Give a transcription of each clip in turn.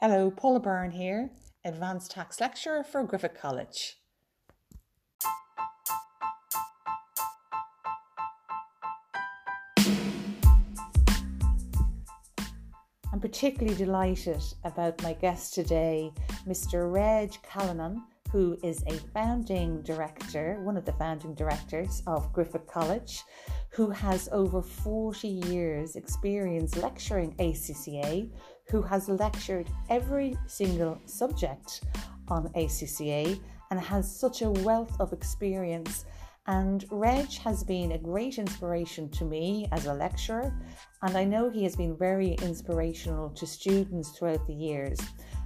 Hello, Paula Byrne here, Advanced Tax Lecturer for Griffith College. I'm particularly delighted about my guest today, Mr. Reg Callanan, who is a founding director, one of the founding directors of Griffith College, who has over 40 years' experience lecturing ACCA, who has lectured every single subject on ACCA and has such a wealth of experience. And Reg has been a great inspiration to me as a lecturer, and I know he has been very inspirational to students throughout the years.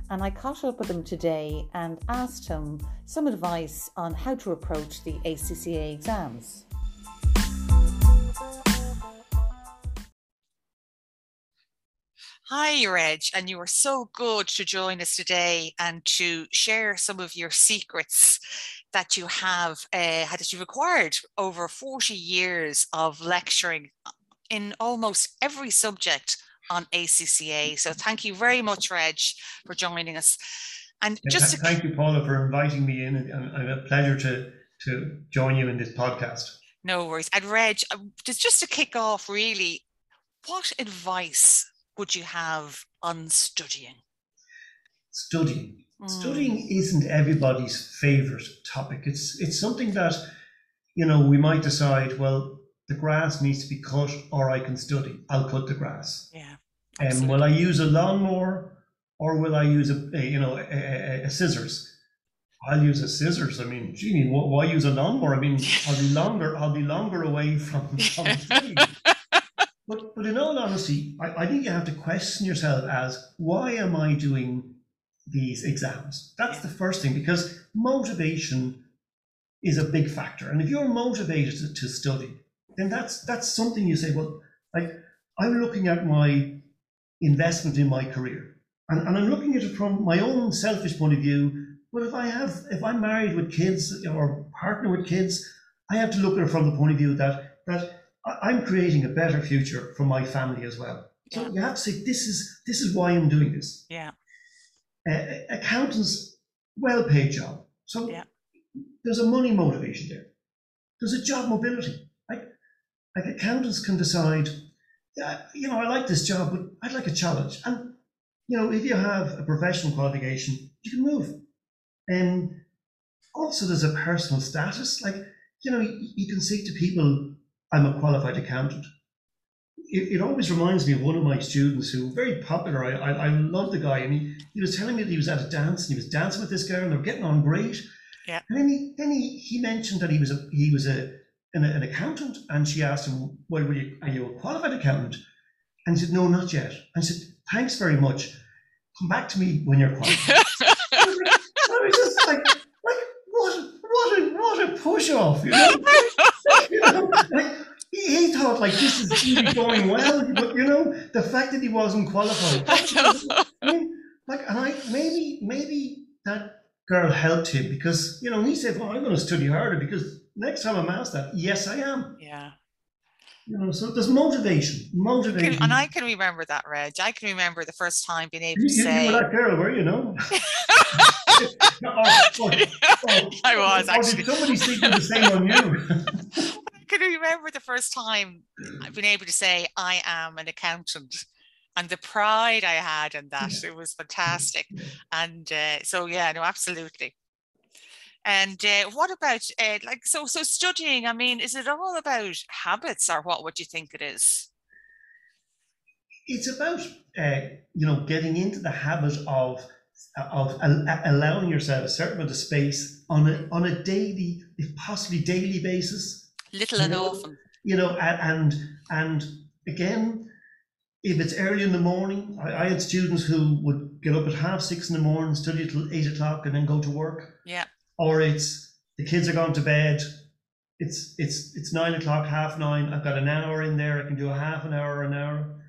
And I caught up with him today and asked him some advice on how to approach the ACCA exams. Hi, Reg, and you are so good to join us today and to share some of your secrets that you have uh, that you've acquired over 40 years of lecturing in almost every subject on ACCA. So thank you very much, Reg, for joining us. And yeah, just th- thank you, Paula, for inviting me in, and, and a pleasure to to join you in this podcast. No worries. And Reg, uh, just just to kick off, really, what advice would you have on studying? Studying. Mm. Studying isn't everybody's favorite topic. It's it's something that you know we might decide. Well, the grass needs to be cut, or I can study. I'll cut the grass. Yeah. And um, will I use a lawnmower, or will I use a, a you know a, a, a, scissors? I'll use a scissors. I mean, gee, why use a lawnmower? I mean, I'll be longer. I'll be longer away from, from studying. But, but in all honesty, I, I think you have to question yourself as why am I doing these exams? That's the first thing because motivation is a big factor. And if you're motivated to, to study, then that's that's something you say, well, like I'm looking at my investment in my career. And, and I'm looking at it from my own selfish point of view. Well, if I have if I'm married with kids or partner with kids, I have to look at it from the point of view that that I'm creating a better future for my family as well. So yeah. you have to say this is this is why I'm doing this. Yeah. Uh, accountants, well paid job. So yeah. there's a money motivation there. There's a job mobility. Like like accountants can decide, yeah, you know, I like this job, but I'd like a challenge. And you know, if you have a professional qualification, you can move. And also there's a personal status. Like, you know, you, you can say to people, I'm a qualified accountant. It, it, always reminds me of one of my students who very popular. I, I, I love the guy, and he, he was telling me that he was at a dance and he was dancing with this girl and they were getting on great. Yeah. And then he then he, he mentioned that he was a he was a an, an accountant, and she asked him, "Well, were you, are you a qualified accountant?" And he said, "No, not yet." And I said, "Thanks very much. Come back to me when you're qualified." I was just like, like what, what a, what a push off, you know? you like, he thought like this is really going well, but you know the fact that he wasn't qualified. I mean, like, and I maybe maybe that girl helped him because you know he said, "Well, I'm going to study harder because next time I'm asked that, yes, I am." Yeah. You know, so there's motivation, motivation, and I can remember that, Reg. I can remember the first time being able to you, say, "You were that girl, were you?" know. oh, oh, oh, I was oh, oh, actually. did somebody speak the same on you? Remember the first time I've been able to say I am an accountant and the pride I had in that. It was fantastic. And uh, so, yeah, no, absolutely. And uh, what about uh, like so? So studying. I mean, is it all about habits, or what would you think it is? It's about uh, you know getting into the habit of of allowing yourself a certain amount of space on a on a daily, if possibly daily basis little and often. You know, and and again, if it's early in the morning, I, I, had students who would get up at half six in the morning, study till eight o'clock, and then go to work. Yeah. Or it's the kids are gone to bed. It's it's it's nine o'clock, half nine. I've got an hour in there. I can do a half an hour, an hour.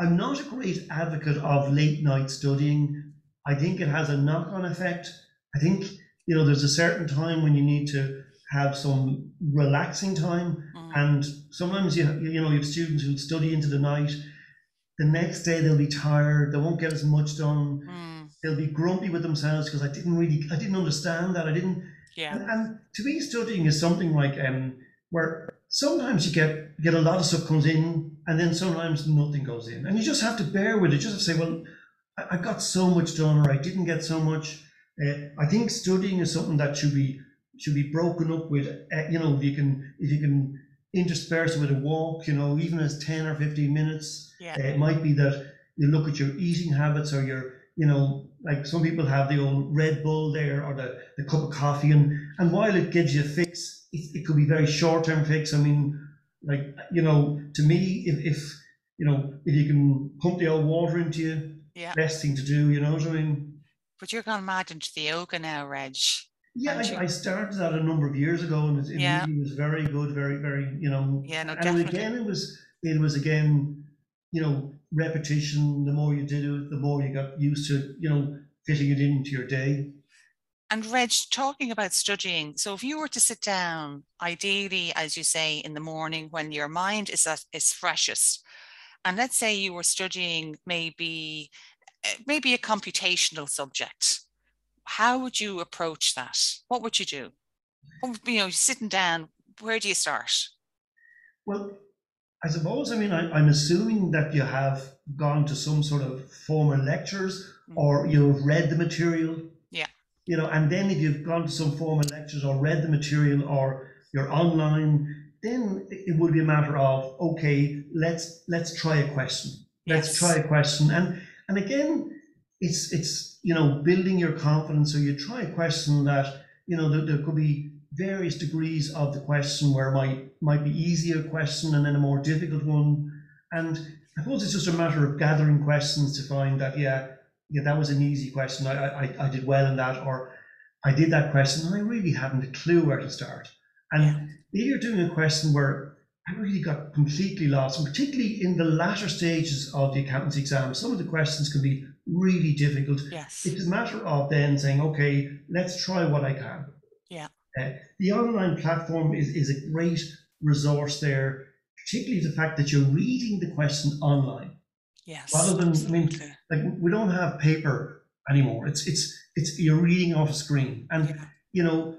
I'm not a great advocate of late night studying. I think it has a knock on effect. I think you know there's a certain time when you need to have some relaxing time. Mm. And sometimes you you know you have students who study into the night. The next day they'll be tired. They won't get as much done. Mm. they'll be grumpy with themselves because I didn't really, I didn't understand that. I didn't. Yeah. And, and to me, studying is something like um, where sometimes you get get a lot of stuff comes in, and then sometimes nothing goes in, and you just have to bear with it. You just have to say, well, I, I got so much done, or I didn't get so much. Uh, I think studying is something that should be should be broken up with. Uh, you know, if you can if you can intersperse it with a walk, you know, even as ten or fifteen minutes. Yeah. Uh, it might be that you look at your eating habits or your you know, like some people have the old Red Bull there or the, the cup of coffee, and, and while it gives you a fix, it, it could be very short term fix. I mean, like, you know, to me, if, if, you know, if you can pump the old water into you, Yeah. best thing to do, you know what I mean? But you're gone mad into the yoga now, Reg. Yeah, I, I started that a number of years ago, and it, it Yeah. really was very good, very, very, you know. Yeah, no, and definitely. again, it was, it was again, you know, repetition. The more you did it, the more you got used to, you know, fitting it into your day. And Reg, talking about studying, so if you were to sit down, ideally, as you say, in the morning when your mind is at its freshest, and let's say you were studying maybe eh, maybe a computational subject, how would you approach that? What would you do? What would- you know, sitting down, where do you start? Well, I suppose, I mean, I, I'm assuming that you have gone to some sort of formal lectures Mm. or you've read the material. Yeah. You know, and then if you've gone to some formal lectures or read the material or you're online, then it it would be a matter of, okay, let's let's try a question. Let's Yes. try a question. And and again, it's it's you know, building your confidence. So you try a question that, you know, there, there could be various degrees of the question where it might might be easier question and then a more difficult one. And I suppose it's just a matter of gathering questions to find that, yeah, yeah, that was an easy question. I, I, I did well in that, or I did that question and I really hadn't a clue where to start. And Yeah. if you're doing a question where I really got completely lost, and particularly in the latter stages of the accountancy exam, some of the questions can be really difficult. Yes. It's a matter of then saying, okay, let's try what I can. Yeah. Uh, the online platform is, is a great resource there, particularly the fact that you're reading the question online. Yes. rather than- I mean. Like we don't have paper anymore. It's it's it's you're reading off a screen, and Yeah. you know,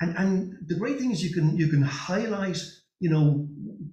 and and the great thing is you can you can highlight you know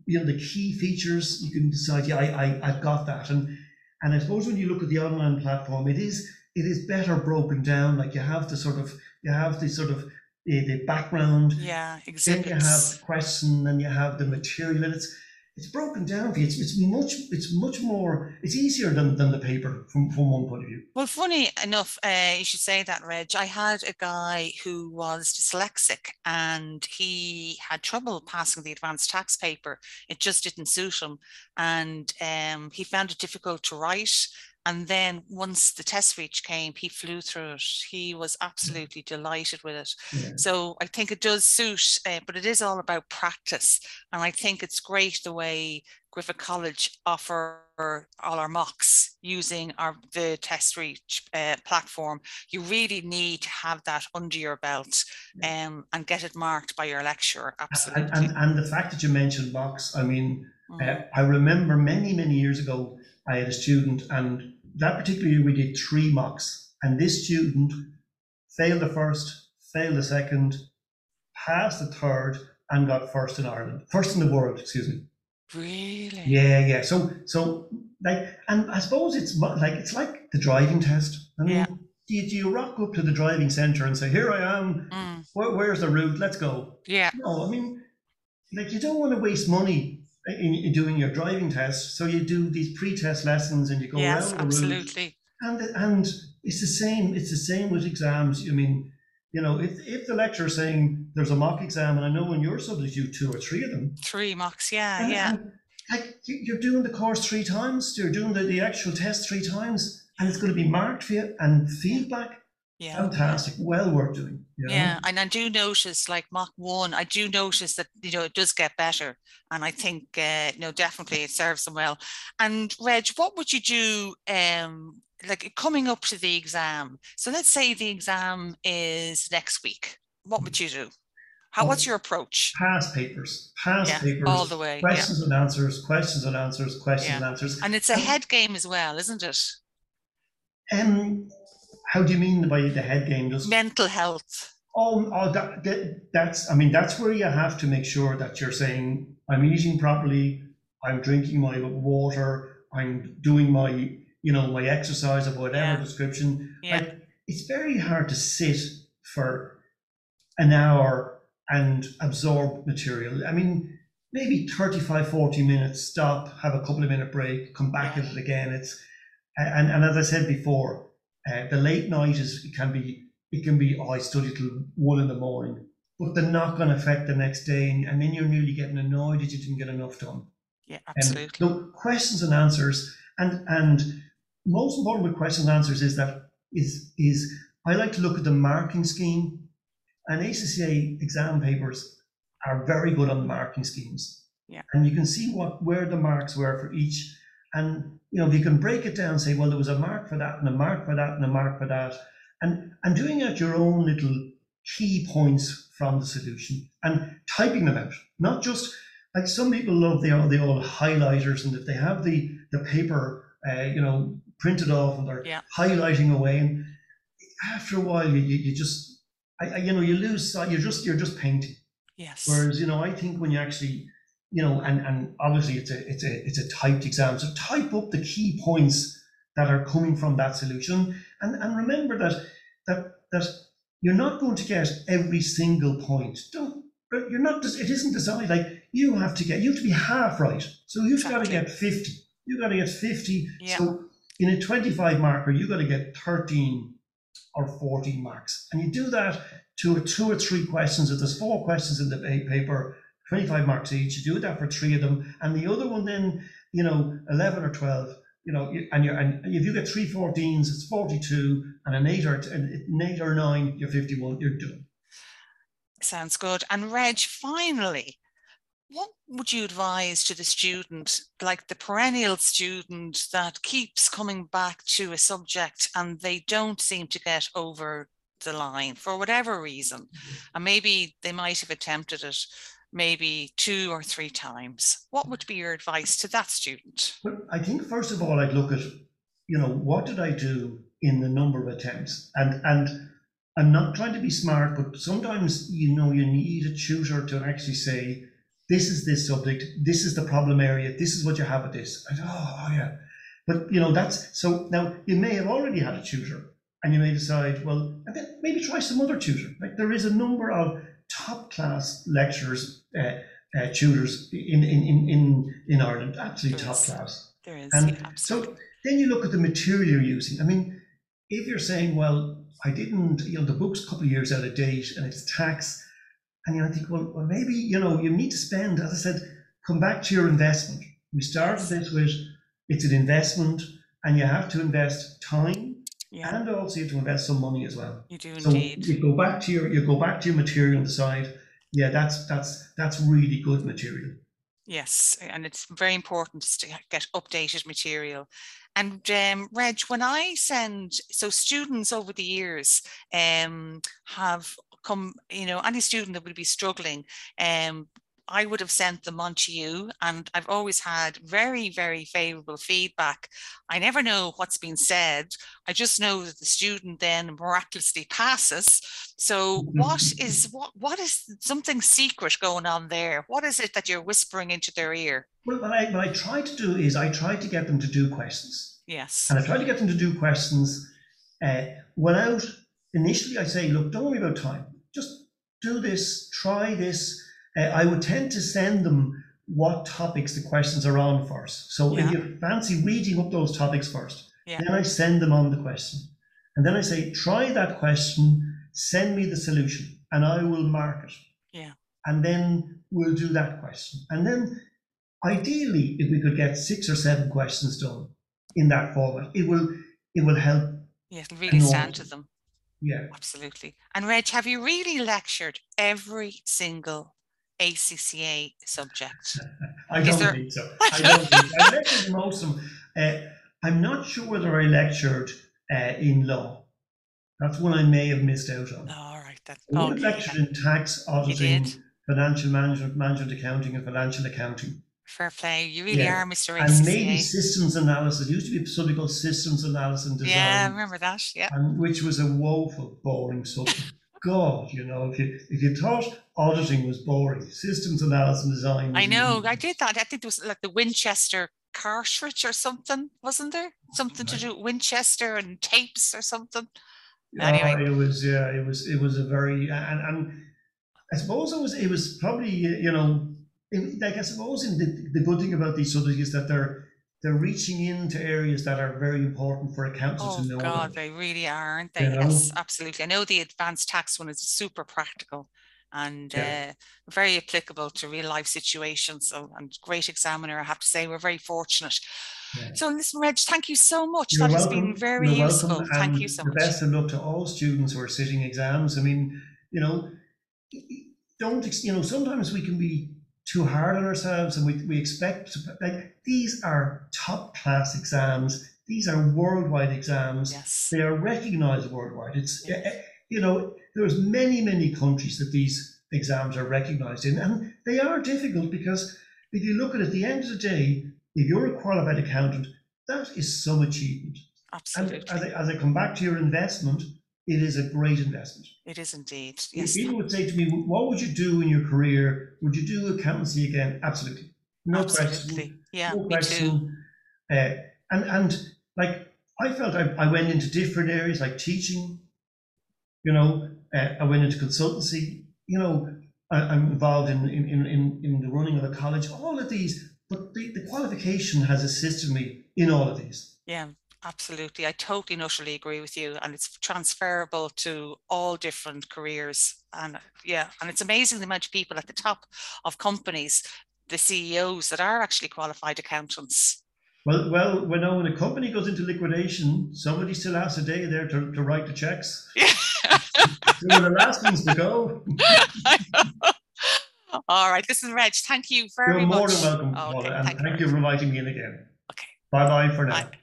you know the key features. You can decide, yeah, I, I I've got that, and and I suppose when you look at the online platform, it is it is better broken down. Like you have the sort of you have the sort of the, the background, Yeah. exactly. then you have the question, and you have the material, and it's it's broken down for you. It's, it's much it's much more it's easier than, than the paper from, from one point of view. Well, funny enough, uh, you should say that, Reg. I had a guy who was dyslexic and he had trouble passing the advanced tax paper. It just didn't suit him. And um, he found it difficult to write. And then once the TestReach came, he flew through it. He was absolutely delighted with it. Yeah. So I think it does suit, uh, but it is all about practice. And I think it's great the way Griffith College offer all our mocks using our the TestReach uh, platform. You really need to have that under your belt um, and get it marked by your lecturer. Absolutely. And, and, and the fact that you mentioned box, I mean, Mm. Uh, I remember many, many years ago, I had a student, and that particular year we did three mocks. And this student failed the first, failed the second, passed the third, and got first in Ireland, first in the world, excuse me. really? Yeah, yeah. So, so like, and I suppose it's like it's like the driving test. I mean, Yeah. do, you, do you rock up to the driving centre and say, "Here I am. Mm, Where, where's the route? Let's go." yeah. No, I mean, like you don't want to waste money in, in doing your driving test, so you do these pre-test lessons and you go Yes, around the route. absolutely. And and it's the same. It's the same with exams. I mean, you know, if if the lecturer's saying there's a mock exam, and I know in your subject you two or three of them, Three mocks. Yeah, and- yeah. and, like you- you're doing the course three times, you're doing the, the actual test three times, and it's going to be marked for you and feedback. Yeah. Fantastic, well worth doing. You know? Yeah, and I do notice, like Mach one, I do notice that you know it does get better, and I think uh, you know definitely it serves them well. And Reg, what would you do, um, like coming up to the exam? So let's say the exam is next week. What would you do? How? What's Oh. your approach? Past papers, past Yeah, papers, all the way. Yeah, questions and answers, questions and answers, questions Yeah. and answers. and it's a head game as well, isn't it? Um, How do you mean by the head game? Just Mental health. Oh, oh that, that, that's, I mean, that's where you have to make sure that you're saying, I'm eating properly, I'm drinking my water, I'm doing my, you know, my exercise of whatever Yeah. description. Yeah. Like, it's very hard to sit for an hour and absorb material. I mean, maybe 35, 40 minutes, stop, have a couple of minute break, come back at it again. It's, and, and as I said before, uh, the late night is, it can be it can be, oh, I studied till one in the morning, but the knock on effect the next day, and, and then you're nearly getting annoyed that you didn't get enough done. Yeah, absolutely. so questions and answers, and and most important with questions and answers is that is is I like to look at the marking scheme, and ACCA exam papers are very good on the marking schemes. Yeah. And you can see what where the marks were for each, and you know if you can break it down, say, well, there was a mark for that, and a mark for that, and a mark for that, and and doing out your own little key points from the solution and typing them out, not just like some people love the old, the old highlighters, and if they have the the paper, uh, you know, printed off and they're Yeah. highlighting away, and after a while, you, you, you just, I, I, you know, you lose sight. You're just you're just painting. Yes. Whereas, you know, I think when you actually, you know, and and obviously it's a it's a it's a typed exam, so type up the key points that are coming from that solution, and and remember that that that you're not going to get every single point. Don't. but You're not. It isn't designed like you have to get. You have to be half right. So you've got to get fifty. You've got to get fifty. Yeah. So in a twenty-five marker, you've got to get thirteen or fourteen marks, and you do that to two or three questions. If there's four questions in the paper, 25 marks each, you do that for three of them. And the other one then, you know, 11 or 12, you know, and, you're, and if you get three 14s, it's 42, and an eight or, an eight or nine, you're 51, you're done. Sounds good. And Reg, finally, what would you advise to the student, like the perennial student that keeps coming back to a subject and they don't seem to get over the line for whatever reason? Mm-hmm. And maybe they might have attempted it maybe two or three times. What would be your advice to that student? Well, I think, first of all, I'd look at, you know, what did I do in the number of attempts? And, and I'm not trying to be smart, but sometimes, you know, you need a tutor to actually say, this is this subject, this is the problem area, this is what you have with this. And, oh, oh, yeah. But, you know, that's so now you may have already had a tutor and you may decide, well, maybe try some other tutor. Like there is a number of top class lecturers, uh, uh, tutors in, in, in, in, in Ireland, absolutely top class. There is, And yeah, so then you look at the material you're using. I mean, if you're saying, well, I didn't, you know, the book's a couple of years out of date and it's tax, and you know, I think, well, well, maybe, you know, you need to spend, as I said, come back to your investment. We started this with it's an investment and you have to invest time Yeah, and also you have to invest some money as well. you do So indeed. you go back to your you go back to your material and decide, yeah, that's that's that's really good material. Yes, and it's very important to get updated material. And um, Reg, when I send, so students over the years um, have come, you know, any student that would be struggling, um, I would have sent them on to you, and I've always had very, very favorable feedback. I never know what's been said. I just know that the student then miraculously passes. So, what is what what is something secret going on there? What is it that you're whispering into their ear? Well, what I what I try to do is I try to get them to do questions. Yes. And I try to get them to do questions uh, without initially I say, look, don't worry about time. Just do this, try this. Uh, I would tend to send them what topics the questions are on first. So Yeah. if you fancy reading up those topics first, Yeah. then I send them on the question. And then I say, try that question, send me the solution, and I will mark it. Yeah. And then we'll do that question. And then ideally, if we could get six or seven questions done in that format, it will it will help. Yeah, it'll really stand to them. Yeah. Absolutely. And Reg, have you really lectured every single ACCA subject? I don't there- think so. I don't think so. I lectured most of them. Uh, I'm not sure whether I lectured uh, in law. That's one I may have missed out on. All right. That's I okay. lectured in tax, auditing, financial management, management accounting, and financial accounting. Fair play. You really Yeah. are, Mr. and maybe systems analysis. It used to be something called systems analysis and design. Yeah, I remember that. Yeah. and which was a woeful, boring subject. God, you know, if you if you thought auditing was boring, systems analysis and design. I know. easy. I did that. I think it was like the Winchester cartridge or something, wasn't there? Something to do with Winchester and tapes or something. Oh, Anyway. it was yeah, it was it was a very and and I suppose it was it was probably you know it, like I suppose in the the good thing about these subjects is that they're they're reaching into areas that are very important for accountants Oh to know. God, about. they really are, aren't they? You know? Yes, absolutely. I know the advanced tax one is super practical and Yeah. uh, very applicable to real life situations. So, and great examiner, I have to say, we're very fortunate. Yeah. So, listen, Reg, thank you so much. You're that has been very You're useful. welcome, Thank and you so the much. best of luck to all students who are sitting exams. I mean, you know, don't you know? Sometimes we can be too hard on ourselves, and we we expect like these are top class exams. These are worldwide exams. Yes. They are recognised worldwide. It's eh, eh, you know, there's many many countries that these exams are recognised in, and they are difficult because if you look at it, at the end of the day, if you're a qualified accountant, that is some achievement. And Absolutely. as I, as I come back to your investment, it is a great investment. It is indeed. If Yes. People would say to me, "What would you do in your career? Would you do accountancy again?" Absolutely, no question. Absolutely. Yeah, no me too. question. Uh, and and like I felt I, I went into different areas like teaching. You know, uh, I went into consultancy. You know, I, I'm involved in, in in in in the running of a college. All of these, but the, the qualification has assisted me in all of these. Yeah, absolutely. I totally and utterly agree with you. And it's transferable to all different careers. And yeah, and it's amazing the amount of people at the top of companies, the CEOs that are actually qualified accountants. Well, well, when, when a company goes into liquidation, somebody still has a day there to, to write the checks. Yeah. The last ones to go. All right. this is Reg, thank you very You're much. more than welcome, Okay, Paula, and thank you thank very you for inviting me in again. Okay. Bye bye for now. Bye.